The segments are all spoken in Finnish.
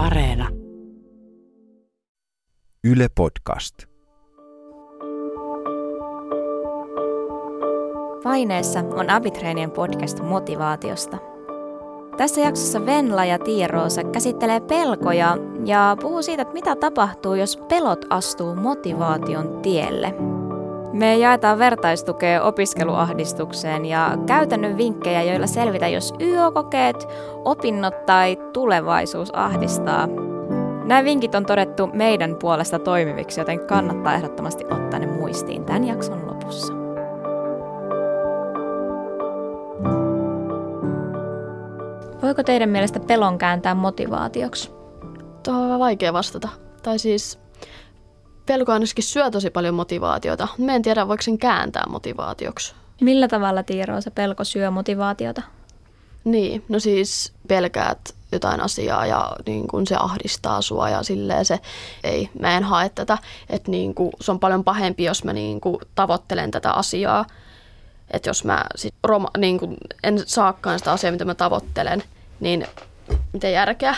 Areena. Yle Podcast. Paineessa on Abitreenien podcast motivaatiosta. Tässä jaksossa Venla ja Tiiroosa käsittelee pelkoja ja puhuu siitä, että mitä tapahtuu, jos pelot astuu motivaation tielle. Me jaetaan vertaistukea opiskeluahdistukseen ja käytännön vinkkejä, joilla selvitä, jos YO-kokeet, opinnot tai tulevaisuus ahdistaa. Nämä vinkit on todettu meidän puolesta toimiviksi, joten kannattaa ehdottomasti ottaa ne muistiin tämän jakson lopussa. Voiko teidän mielestä pelon kääntää motivaatioksi? Tuohon on vaikea vastata. Tai siis pelko ainakin syö tosi paljon motivaatiota. Mä en tiedä, voiko sen kääntää motivaatioksi. Millä tavalla Tiiro se pelko syö motivaatiota? Niin, no siis pelkäät jotain asiaa ja niin kun se ahdistaa sua ja silleen se, ei, mä en hae tätä. Että niin kun, se on paljon pahempi, jos mä niin kun, tavoittelen tätä asiaa. Että jos mä sit roma, niin kun, en saakaan sitä asiaa, mitä mä tavoittelen, niin miten järkeä,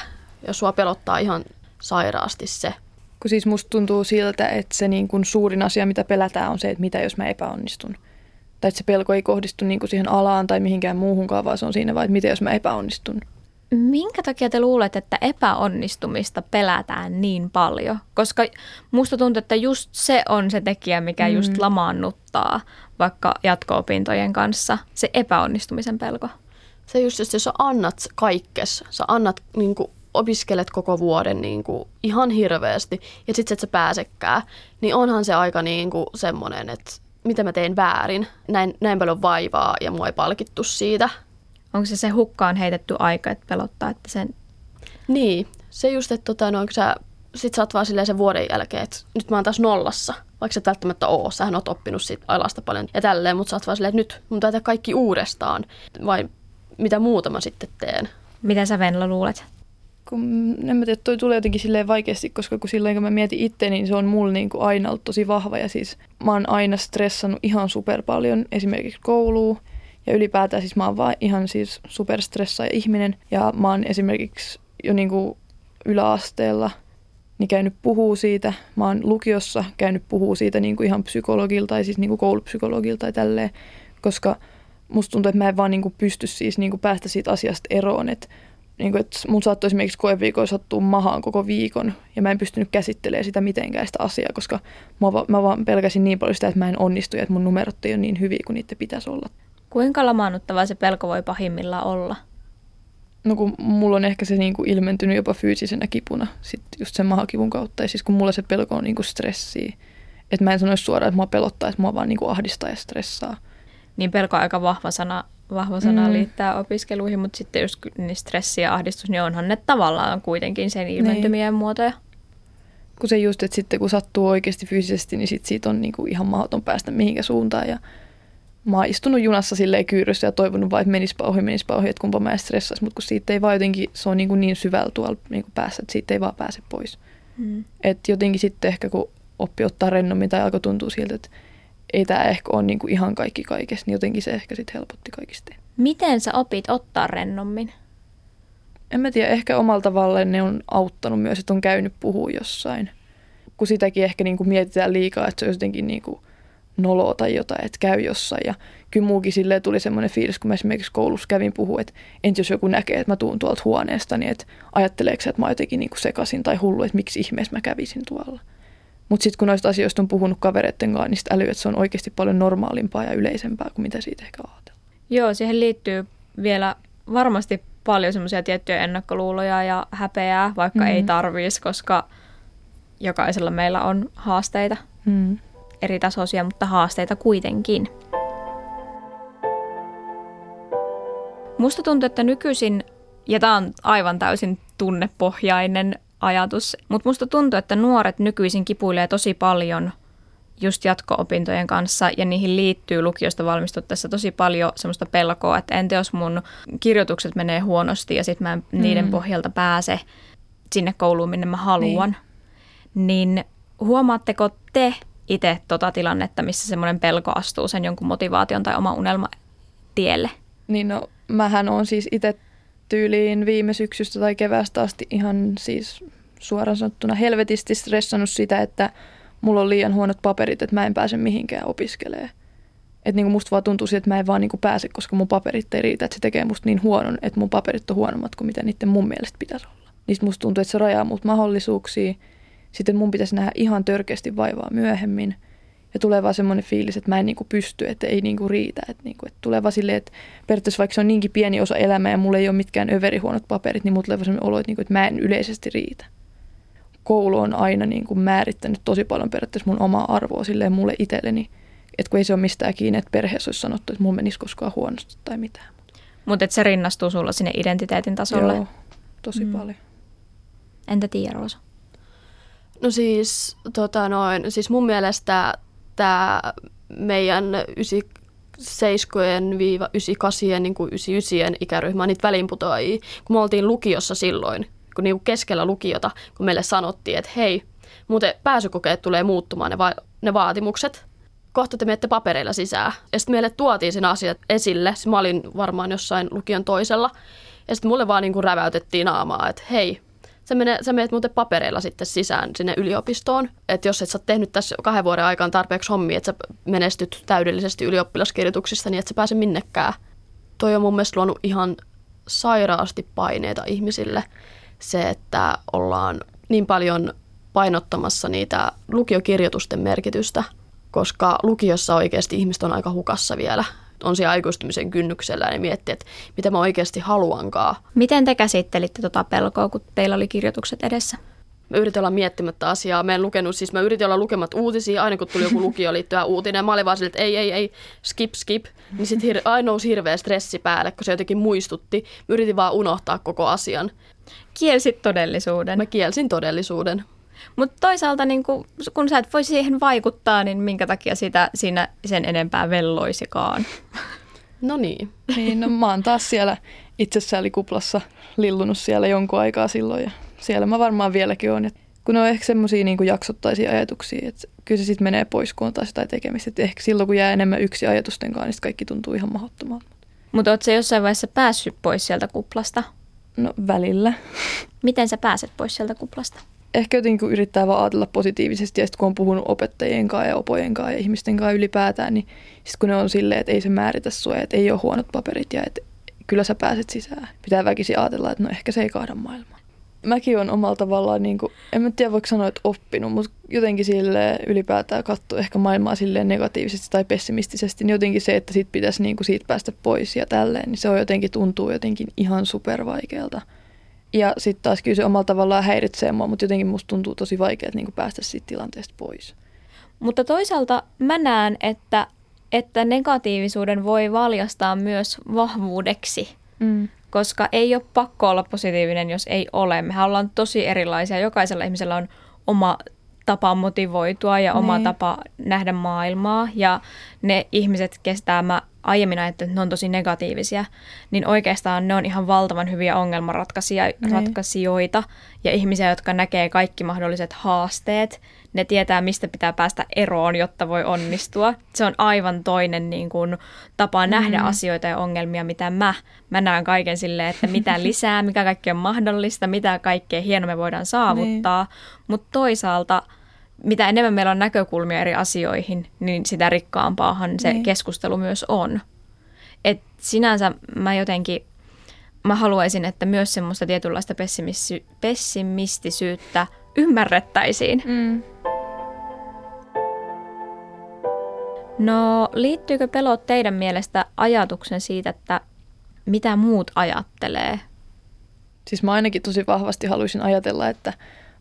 jos sua pelottaa ihan sairaasti se. Kun siis musta tuntuu siltä, että se niin kuin suurin asia, mitä pelätään, on se, että mitä jos mä epäonnistun. Tai että se pelko ei kohdistu niin kuin siihen alaan tai mihinkään muuhunkaan, vaan se on siinä vaan, että mitä jos mä epäonnistun. Minkä takia te luulet, että epäonnistumista pelätään niin paljon? Koska musta tuntuu, että just se on se tekijä, mikä mm. just lamaannuttaa vaikka jatko-opintojen kanssa, se epäonnistumisen pelko. Se just, että jos sä annat kaikkes, sä annat niin kuin opiskelet koko vuoden niin kuin ihan hirveästi ja sitten et sä pääsekään, niin onhan se aika niin kuin semmoinen, että mitä mä tein väärin, näin, näin paljon vaivaa ja mua ei palkittu siitä. Onko se se hukkaan heitetty aika, että pelottaa, että sen... Niin, se just, että tota, no, sä, sit sä oot vaan silleen sen vuoden jälkeen, että nyt mä oon taas nollassa, vaikka sä et välttämättä oo, sähän oot oppinut siitä alasta paljon ja tälleen, mutta sä oot vaan silleen, että nyt mun täytyy kaikki uudestaan, vai mitä muuta mä sitten teen. Mitä sä Venla luulet? Kun, en mä tiedä, toi tulee jotenkin silleen vaikeasti, koska kun silloin kun mä mietin itse, niin se on mulla niin kuin aina ollut tosi vahva. Ja siis mä oon aina stressannut ihan super paljon esimerkiksi kouluun. Ja ylipäätään siis mä oon vaan ihan siis superstressaaja ihminen. Ja mä oon esimerkiksi jo niin kuin yläasteella niin käynyt puhuu siitä. Mä oon lukiossa käynyt puhuu siitä niin kuin ihan psykologilta tai siis niin kuin koulupsykologilta tai tälleen, koska musta tuntuu, että mä en vaan niin kuin pysty siis niin kuin päästä siitä asiasta eroon, että niin kuin, että mun saattoi esimerkiksi koeviikolla sattua mahaan koko viikon ja mä en pystynyt käsittelemään sitä mitenkään sitä asiaa, koska mä, va- mä vaan pelkäsin niin paljon sitä, että mä en onnistu ja että mun numerot ei ole niin hyviä kuin niitä pitäisi olla. Kuinka lamaannuttavaa se pelko voi pahimmillaan olla? No kun mulla on ehkä se niin kuin ilmentynyt jopa fyysisenä kipuna sitten just sen mahakivun kautta. Ja siis kun mulla se pelko on niin kuin stressiä. Että mä en sanoisi suoraan, että mua pelottaa, että mua vaan niin kuin ahdistaa ja stressaa. Niin pelko on aika vahva sana vahva sana mm. liittää opiskeluihin, mutta sitten jos niin stressi ja ahdistus, niin onhan ne tavallaan kuitenkin sen ilmentymiä niin. muotoja. Kun se just, että sitten kun sattuu oikeasti fyysisesti, niin sit siitä on niinku ihan mahdoton päästä mihinkä suuntaan. Ja mä oon istunut junassa silleen kyyryssä ja toivonut vaan, että menisipä ohi, menisipä ohi, että kumpa mä stressais. Mutta kun siitä ei vaan jotenkin, se on niinku niin syvällä tuolla niinku päässä, että siitä ei vaan pääse pois. Mm. Että jotenkin sitten ehkä kun oppi ottaa rennommin tai alkoi tuntua siltä, että ei tämä ehkä ole niin kuin ihan kaikki kaikessa, niin jotenkin se ehkä sitten helpotti kaikista. Miten sä opit ottaa rennommin? En mä tiedä, ehkä omalla tavallaan ne on auttanut myös, että on käynyt puhua jossain. Kun sitäkin ehkä niin kuin mietitään liikaa, että se on jotenkin niin kuin noloa tai jotain, että käy jossain. Ja kyllä muukin silleen tuli semmoinen fiilis, kun mä esimerkiksi koulussa kävin puhua, että entä jos joku näkee, että mä tuun tuolta huoneesta, niin että ajatteleeko että mä jotenkin niin kuin sekasin tai hullu, että miksi ihmeessä mä kävisin tuolla. Mutta sitten kun noista asioista on puhunut kavereiden kanssa, niin sitten äly, että se on oikeasti paljon normaalimpaa ja yleisempää kuin mitä siitä ehkä ajatellaan. Joo, siihen liittyy vielä varmasti paljon semmoisia tiettyjä ennakkoluuloja ja häpeää, vaikka mm. ei tarvitsisi, koska jokaisella meillä on haasteita. Mm. Eri tasoisia, mutta haasteita kuitenkin. Musta tuntuu, että nykyisin, ja tämä on aivan täysin tunnepohjainen ajatus. Mutta musta tuntuu, että nuoret nykyisin kipuilee tosi paljon just jatko-opintojen kanssa ja niihin liittyy lukiosta valmistuttaessa tosi paljon semmoista pelkoa, että entä jos mun kirjoitukset menee huonosti ja sitten mä en mm. niiden pohjalta pääse sinne kouluun, minne mä haluan. Niin, niin huomaatteko te itse tota tilannetta, missä semmoinen pelko astuu sen jonkun motivaation tai oma unelma tielle? Niin no, mähän on siis itse tyyliin viime syksystä tai keväästä asti ihan siis suoraan sanottuna helvetisti stressannut sitä, että mulla on liian huonot paperit, että mä en pääse mihinkään opiskelemaan. Että niin musta vaan tuntuu että mä en vaan niin pääse, koska mun paperit ei riitä, että se tekee musta niin huonon, että mun paperit on huonommat kuin mitä niiden mun mielestä pitäisi olla. Niistä musta tuntuu, että se rajaa mut mahdollisuuksia. Sitten mun pitäisi nähdä ihan törkeästi vaivaa myöhemmin. Ja tulee vaan semmoinen fiilis, että mä en niinku pysty, että ei niinku riitä. Että, niinku, että tulee vaan silleen, että periaatteessa vaikka se on niinkin pieni osa elämää ja mulla ei ole mitkään överihuonot paperit, niin mulla tulee vaan semmoinen olo, että, niinku, että mä en yleisesti riitä. Koulu on aina niinku määrittänyt tosi paljon periaatteessa mun omaa arvoa silleen mulle itselleni. Että kun ei se ole mistään kiinni, että perheessä olisi sanottu, että mun menisi koskaan huonosti tai mitään. Mutta se rinnastuu sulla sinne identiteetin tasolle? Joo, tosi mm. paljon. Entä Tiia Roosa? No siis, tota noin, siis mun mielestä tämä meidän 97 98 niin kuin 99 ikäryhmä niitä välinputoajia, kun me oltiin lukiossa silloin, kun niin kuin keskellä lukiota, kun meille sanottiin, että hei, muuten pääsykokeet tulee muuttumaan ne, va- ne vaatimukset. Kohta te menette papereilla sisään. Ja sitten meille tuotiin sen asiat esille. Mä olin varmaan jossain lukion toisella. Ja sitten mulle vaan niin kuin räväytettiin naamaa, että hei, sä, mene, sä menet muuten papereilla sitten sisään sinne yliopistoon. Että jos et sä tehnyt tässä kahden vuoden aikaan tarpeeksi hommia, että sä menestyt täydellisesti ylioppilaskirjoituksista, niin et sä pääse minnekään. Toi on mun mielestä luonut ihan sairaasti paineita ihmisille. Se, että ollaan niin paljon painottamassa niitä lukiokirjoitusten merkitystä, koska lukiossa oikeasti ihmiset on aika hukassa vielä on siellä aikuistumisen kynnyksellä ja miettii, että mitä mä oikeasti haluankaan. Miten te käsittelitte tota pelkoa, kun teillä oli kirjoitukset edessä? Mä yritin olla miettimättä asiaa. Mä en lukenut, siis mä yritin olla lukemat uutisia, aina kun tuli joku lukio liittyvä uutinen. Mä olin vaan silleen, että ei, ei, ei, skip, skip. Niin sitten hir- aina nousi hirveä stressi päälle, kun se jotenkin muistutti. Mä yritin vaan unohtaa koko asian. Kielsit todellisuuden. Mä kielsin todellisuuden. Mutta toisaalta niin kun, kun sä et voi siihen vaikuttaa, niin minkä takia sitä siinä sen enempää velloisikaan? No niin. niin no, mä oon taas siellä kuplassa lillunut siellä jonkun aikaa silloin ja siellä mä varmaan vieläkin on. Et kun on ehkä semmoisia niin jaksottaisia ajatuksia, että kyllä se sitten menee pois, kun on taas jotain tekemistä. Et ehkä silloin, kun jää enemmän yksi ajatusten kanssa, niin kaikki tuntuu ihan mahdottomalta. Mutta ootko jossain vaiheessa päässyt pois sieltä kuplasta? No välillä. Miten sä pääset pois sieltä kuplasta? Ehkä jotenkin yrittää vaan ajatella positiivisesti ja sitten kun on puhunut opettajien kanssa ja opojen kanssa ja ihmisten kanssa ylipäätään, niin sitten kun ne on silleen, että ei se määritä sua, että ei ole huonot paperit ja että kyllä sä pääset sisään. Pitää väkisin ajatella, että no ehkä se ei kaada maailmaa. Mäkin on omalla tavallaan, niin kuin, en mä tiedä voiko sanoa, että oppinut, mutta jotenkin sille ylipäätään katsoa ehkä maailmaa silleen negatiivisesti tai pessimistisesti, niin jotenkin se, että sit pitäisi niin kuin siitä päästä pois ja tälleen, niin se on jotenkin tuntuu jotenkin ihan supervaikealta. Ja sitten taas kyllä se omalla tavallaan häiritsee mua, mutta jotenkin musta tuntuu tosi vaikeaa niin päästä siitä tilanteesta pois. Mutta toisaalta mä näen, että, että negatiivisuuden voi valjastaa myös vahvuudeksi. Mm. Koska ei ole pakko olla positiivinen, jos ei ole. Mehän ollaan tosi erilaisia. Jokaisella ihmisellä on oma tapa motivoitua ja oma niin. tapa nähdä maailmaa. Ja ne ihmiset, kestää mä aiemmin ajattelin, että ne on tosi negatiivisia, niin oikeastaan ne on ihan valtavan hyviä ongelmanratkaisijoita niin. ja ihmisiä, jotka näkee kaikki mahdolliset haasteet. Ne tietää, mistä pitää päästä eroon, jotta voi onnistua. Se on aivan toinen niin kuin, tapa nähdä mm. asioita ja ongelmia, mitä mä. Mä näen kaiken silleen, että mitä lisää, mikä kaikki on mahdollista, mitä kaikkea hienoa me voidaan saavuttaa. Niin. Mutta toisaalta – mitä enemmän meillä on näkökulmia eri asioihin, niin sitä rikkaampaahan se niin. keskustelu myös on. Et sinänsä mä jotenkin, mä haluaisin, että myös semmoista tietynlaista pessimistisyyttä ymmärrettäisiin. Mm. No liittyykö pelot teidän mielestä ajatuksen siitä, että mitä muut ajattelee? Siis mä ainakin tosi vahvasti haluaisin ajatella, että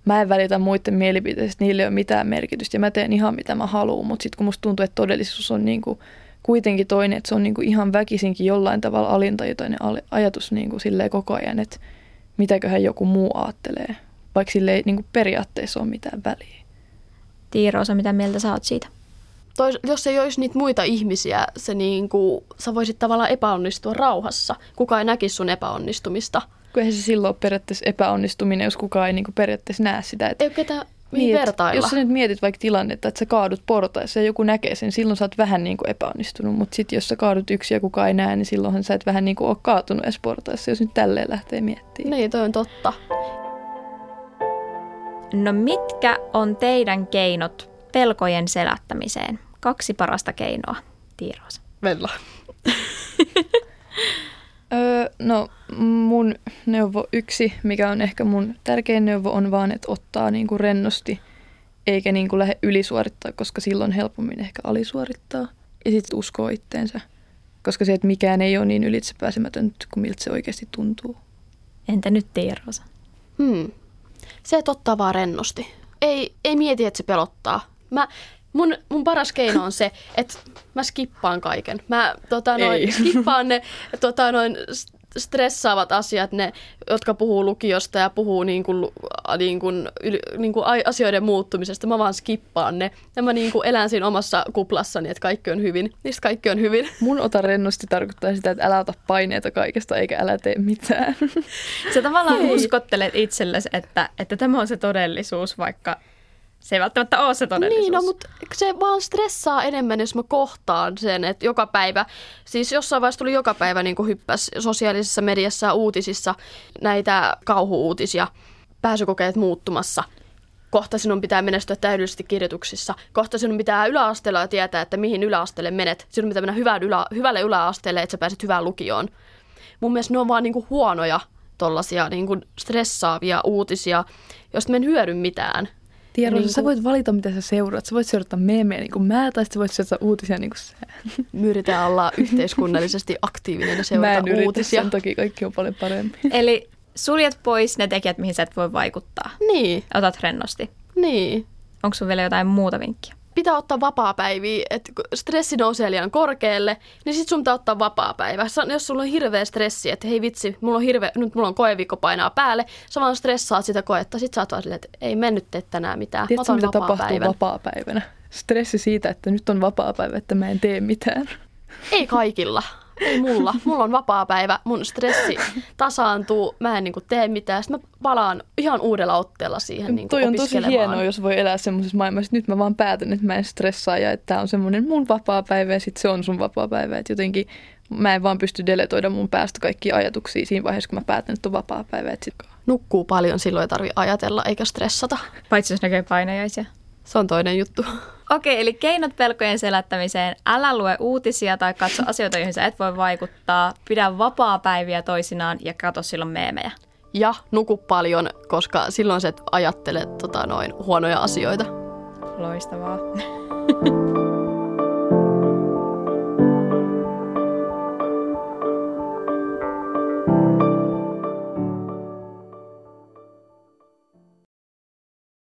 mä en välitä muiden mielipiteistä, niille ei ole mitään merkitystä ja mä teen ihan mitä mä haluan, mutta sitten kun musta tuntuu, että todellisuus on niin kuin kuitenkin toinen, että se on niin kuin ihan väkisinkin jollain tavalla alintajutoinen ajatus niin kuin silleen koko ajan, että mitäköhän joku muu ajattelee, vaikka sille ei niin kuin periaatteessa ole mitään väliä. Tiiroosa, mitä mieltä sä oot siitä? Tois, jos ei olisi niitä muita ihmisiä, se niin kuin, sä voisit tavallaan epäonnistua rauhassa. Kuka ei näkisi sun epäonnistumista – kun eihän se silloin ole periaatteessa epäonnistuminen, jos kukaan ei niin kuin periaatteessa näe sitä. Että... Ei ole ketään mihin et vertailla. Jos sä nyt mietit vaikka tilannetta, että sä kaadut portaissa ja joku näkee sen, silloin sä oot vähän niin kuin epäonnistunut. Mutta sitten jos sä kaadut yksi ja kukaan ei näe, niin silloinhan sä et vähän niin kuin ole kaatunut edes portaissa, jos nyt tälleen lähtee miettimään. Niin, toi on totta. No mitkä on teidän keinot pelkojen selättämiseen? Kaksi parasta keinoa, Tiiroosa. Vella. Öö, no neuvo yksi, mikä on ehkä mun tärkein neuvo, on vaan, että ottaa niinku rennosti eikä niinku lähde ylisuorittaa, koska silloin helpommin ehkä alisuorittaa. Ja sitten uskoo itteensä, koska se, että mikään ei ole niin ylitsepääsemätöntä kuin miltä se oikeasti tuntuu. Entä nyt Tiiroosa? Hmm. Se, että ottaa vaan rennosti. Ei, ei mieti, että se pelottaa. Mä, mun, mun paras keino on se, että mä skippaan kaiken. Mä tota, noin, skippaan ne tota, noin, stressaavat asiat, ne, jotka puhuu lukiosta ja puhuu niin kuin, niin kuin, niin kuin ai- asioiden muuttumisesta. Mä vaan skippaan ne. Ja mä niin kuin elän siinä omassa kuplassani, että kaikki on hyvin. Niistä kaikki on hyvin. Mun ota rennosti tarkoittaa sitä, että älä ota paineita kaikesta eikä älä tee mitään. Sä tavallaan Ei. uskottelet itsellesi, että, että tämä on se todellisuus, vaikka se ei välttämättä ole se todellisuus. Niin, no, mutta se vaan stressaa enemmän, jos mä kohtaan sen, että joka päivä, siis jossain vaiheessa tuli joka päivä niin hyppäs sosiaalisessa mediassa ja uutisissa näitä kauhuuutisia, pääsykokeet muuttumassa. Kohta sinun pitää menestyä täydellisesti kirjoituksissa. Kohta sinun pitää yläasteella tietää, että mihin yläasteelle menet. Sinun pitää mennä hyvään ylä, hyvälle yläasteelle, että sä pääset hyvään lukioon. Mun mielestä ne on vaan niinku huonoja tollasia niinku stressaavia uutisia, joista me en hyödy mitään. Tiedon, Niin sä kuin- voit valita, mitä sä seuraat. Sä voit seurata meemejä niin kuin mä, tai sä voit seurata uutisia niin kuin sä. Me yritetään olla yhteiskunnallisesti aktiivinen ja Mä seurata en yritä uutisia. sen, toki kaikki on paljon paremmin. Eli suljet pois ne tekijät, mihin sä et voi vaikuttaa. Niin, Otat rennosti. niin. Onko sun vielä jotain muuta vinkkiä? Pitää ottaa vapaa-päiviä, että stressi nousee liian korkealle, niin sit sun pitää ottaa vapaa-päivä. Jos sulla on hirveä stressi, että hei vitsi, mulla on hirveä, nyt mulla on koeviikko painaa päälle, sä vaan stressaat sitä koetta, sit sä oot vaan silleen, että ei mä en nyt tee tänään mitään. Tiedätkö, otan mitä tapahtuu vapaa-päivän. vapaa-päivänä? Stressi siitä, että nyt on vapaa-päivä, että mä en tee mitään. Ei kaikilla. Ei mulla. Mulla on vapaa-päivä, mun stressi tasaantuu, mä en niinku tee mitään. Sitten mä palaan ihan uudella otteella siihen niinku Toi on tosi hienoa, jos voi elää semmoisessa maailmassa. että Nyt mä vaan päätän, että mä en stressaa ja että tää on semmoinen mun vapaa-päivä ja sitten se on sun vapaa-päivä. Että jotenkin mä en vaan pysty deletoida mun päästä kaikkia ajatuksia siinä vaiheessa, kun mä päätän, että on vapaa-päivä. Että sit... Nukkuu paljon, silloin ei tarvi ajatella eikä stressata. Paitsi jos näkee painajaisia. Se on toinen juttu. Okei, eli keinot pelkojen selättämiseen. Älä lue uutisia tai katso asioita, joihin sä et voi vaikuttaa. Pidä vapaa-päiviä toisinaan ja katso silloin meemejä. Ja nuku paljon, koska silloin sä et ajattele tota, noin huonoja asioita. Loistavaa.